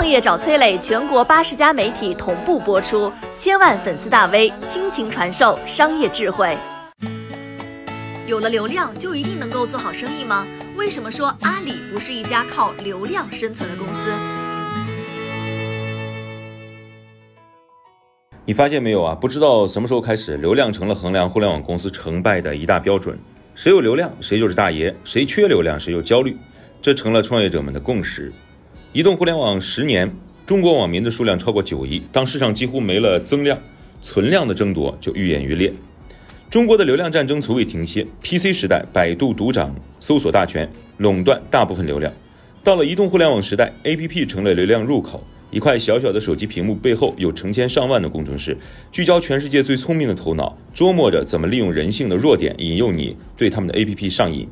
创业找崔磊，全国八十家媒体同步播出，千万粉丝大 V 倾情传授商业智慧。有了流量就一定能够做好生意吗？为什么说阿里不是一家靠流量生存的公司？你发现没有啊？不知道什么时候开始，流量成了衡量互联网公司成败的一大标准。谁有流量，谁就是大爷；谁缺流量，谁就焦虑。这成了创业者们的共识。移动互联网十年，中国网民的数量超过九亿。当市场几乎没了增量，存量的争夺就愈演愈烈。中国的流量战争从未停歇。PC 时代，百度独掌搜索大权，垄断大部分流量。到了移动互联网时代，APP 成了流量入口。一块小小的手机屏幕背后，有成千上万的工程师，聚焦全世界最聪明的头脑，琢磨着怎么利用人性的弱点，引诱你对他们的 APP 上瘾。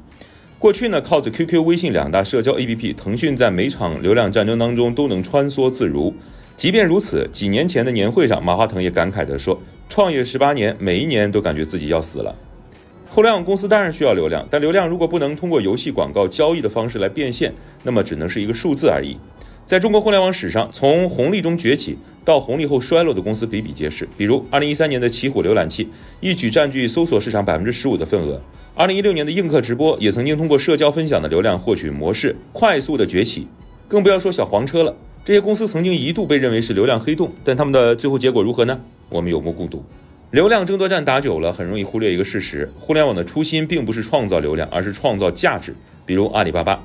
过去呢，靠着 QQ、微信两大社交 APP，腾讯在每场流量战争当中都能穿梭自如。即便如此，几年前的年会上，马化腾也感慨地说：“创业十八年，每一年都感觉自己要死了。”互联网公司当然需要流量，但流量如果不能通过游戏广告交易的方式来变现，那么只能是一个数字而已。在中国互联网史上，从红利中崛起到红利后衰落的公司比比皆是。比如，二零一三年的奇虎浏览器一举占据搜索市场百分之十五的份额；二零一六年的映客直播也曾经通过社交分享的流量获取模式快速的崛起。更不要说小黄车了，这些公司曾经一度被认为是流量黑洞，但他们的最后结果如何呢？我们有目共睹。流量争夺战打久了，很容易忽略一个事实：互联网的初心并不是创造流量，而是创造价值。比如阿里巴巴，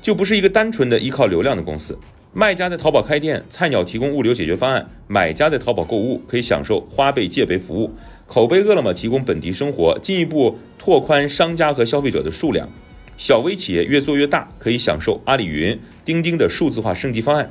就不是一个单纯的依靠流量的公司。卖家在淘宝开店，菜鸟提供物流解决方案；买家在淘宝购物，可以享受花呗借呗服务；口碑饿了么提供本地生活，进一步拓宽商家和消费者的数量；小微企业越做越大，可以享受阿里云、钉钉的数字化升级方案；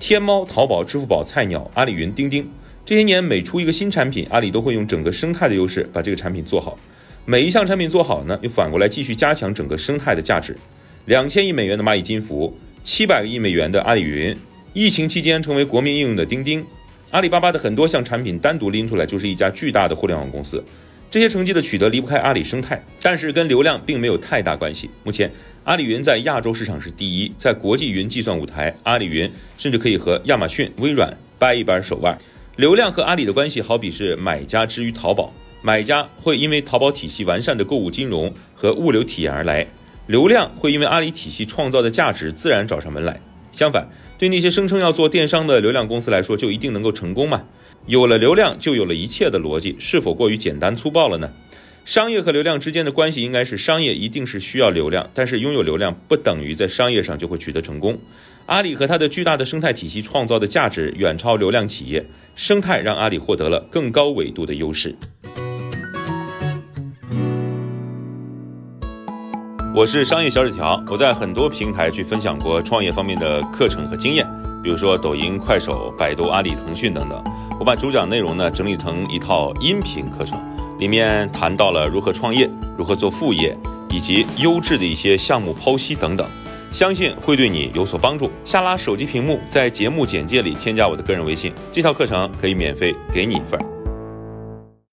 天猫、淘宝、支付宝、菜鸟、阿里云、钉钉，这些年每出一个新产品，阿里都会用整个生态的优势把这个产品做好。每一项产品做好呢，又反过来继续加强整个生态的价值。两千亿美元的蚂蚁金服。七百亿美元的阿里云，疫情期间成为国民应用的钉钉，阿里巴巴的很多项产品单独拎出来就是一家巨大的互联网公司。这些成绩的取得离不开阿里生态，但是跟流量并没有太大关系。目前，阿里云在亚洲市场是第一，在国际云计算舞台，阿里云甚至可以和亚马逊、微软掰一掰手腕。流量和阿里的关系好比是买家之于淘宝，买家会因为淘宝体系完善的购物金融和物流体验而来。流量会因为阿里体系创造的价值自然找上门来。相反，对那些声称要做电商的流量公司来说，就一定能够成功吗？有了流量，就有了一切的逻辑，是否过于简单粗暴了呢？商业和流量之间的关系应该是，商业一定是需要流量，但是拥有流量不等于在商业上就会取得成功。阿里和它的巨大的生态体系创造的价值远超流量企业，生态让阿里获得了更高维度的优势。我是商业小纸条，我在很多平台去分享过创业方面的课程和经验，比如说抖音、快手、百度、阿里、腾讯等等。我把主讲内容呢整理成一套音频课程，里面谈到了如何创业、如何做副业，以及优质的一些项目剖析等等，相信会对你有所帮助。下拉手机屏幕，在节目简介里添加我的个人微信，这套课程可以免费给你一份。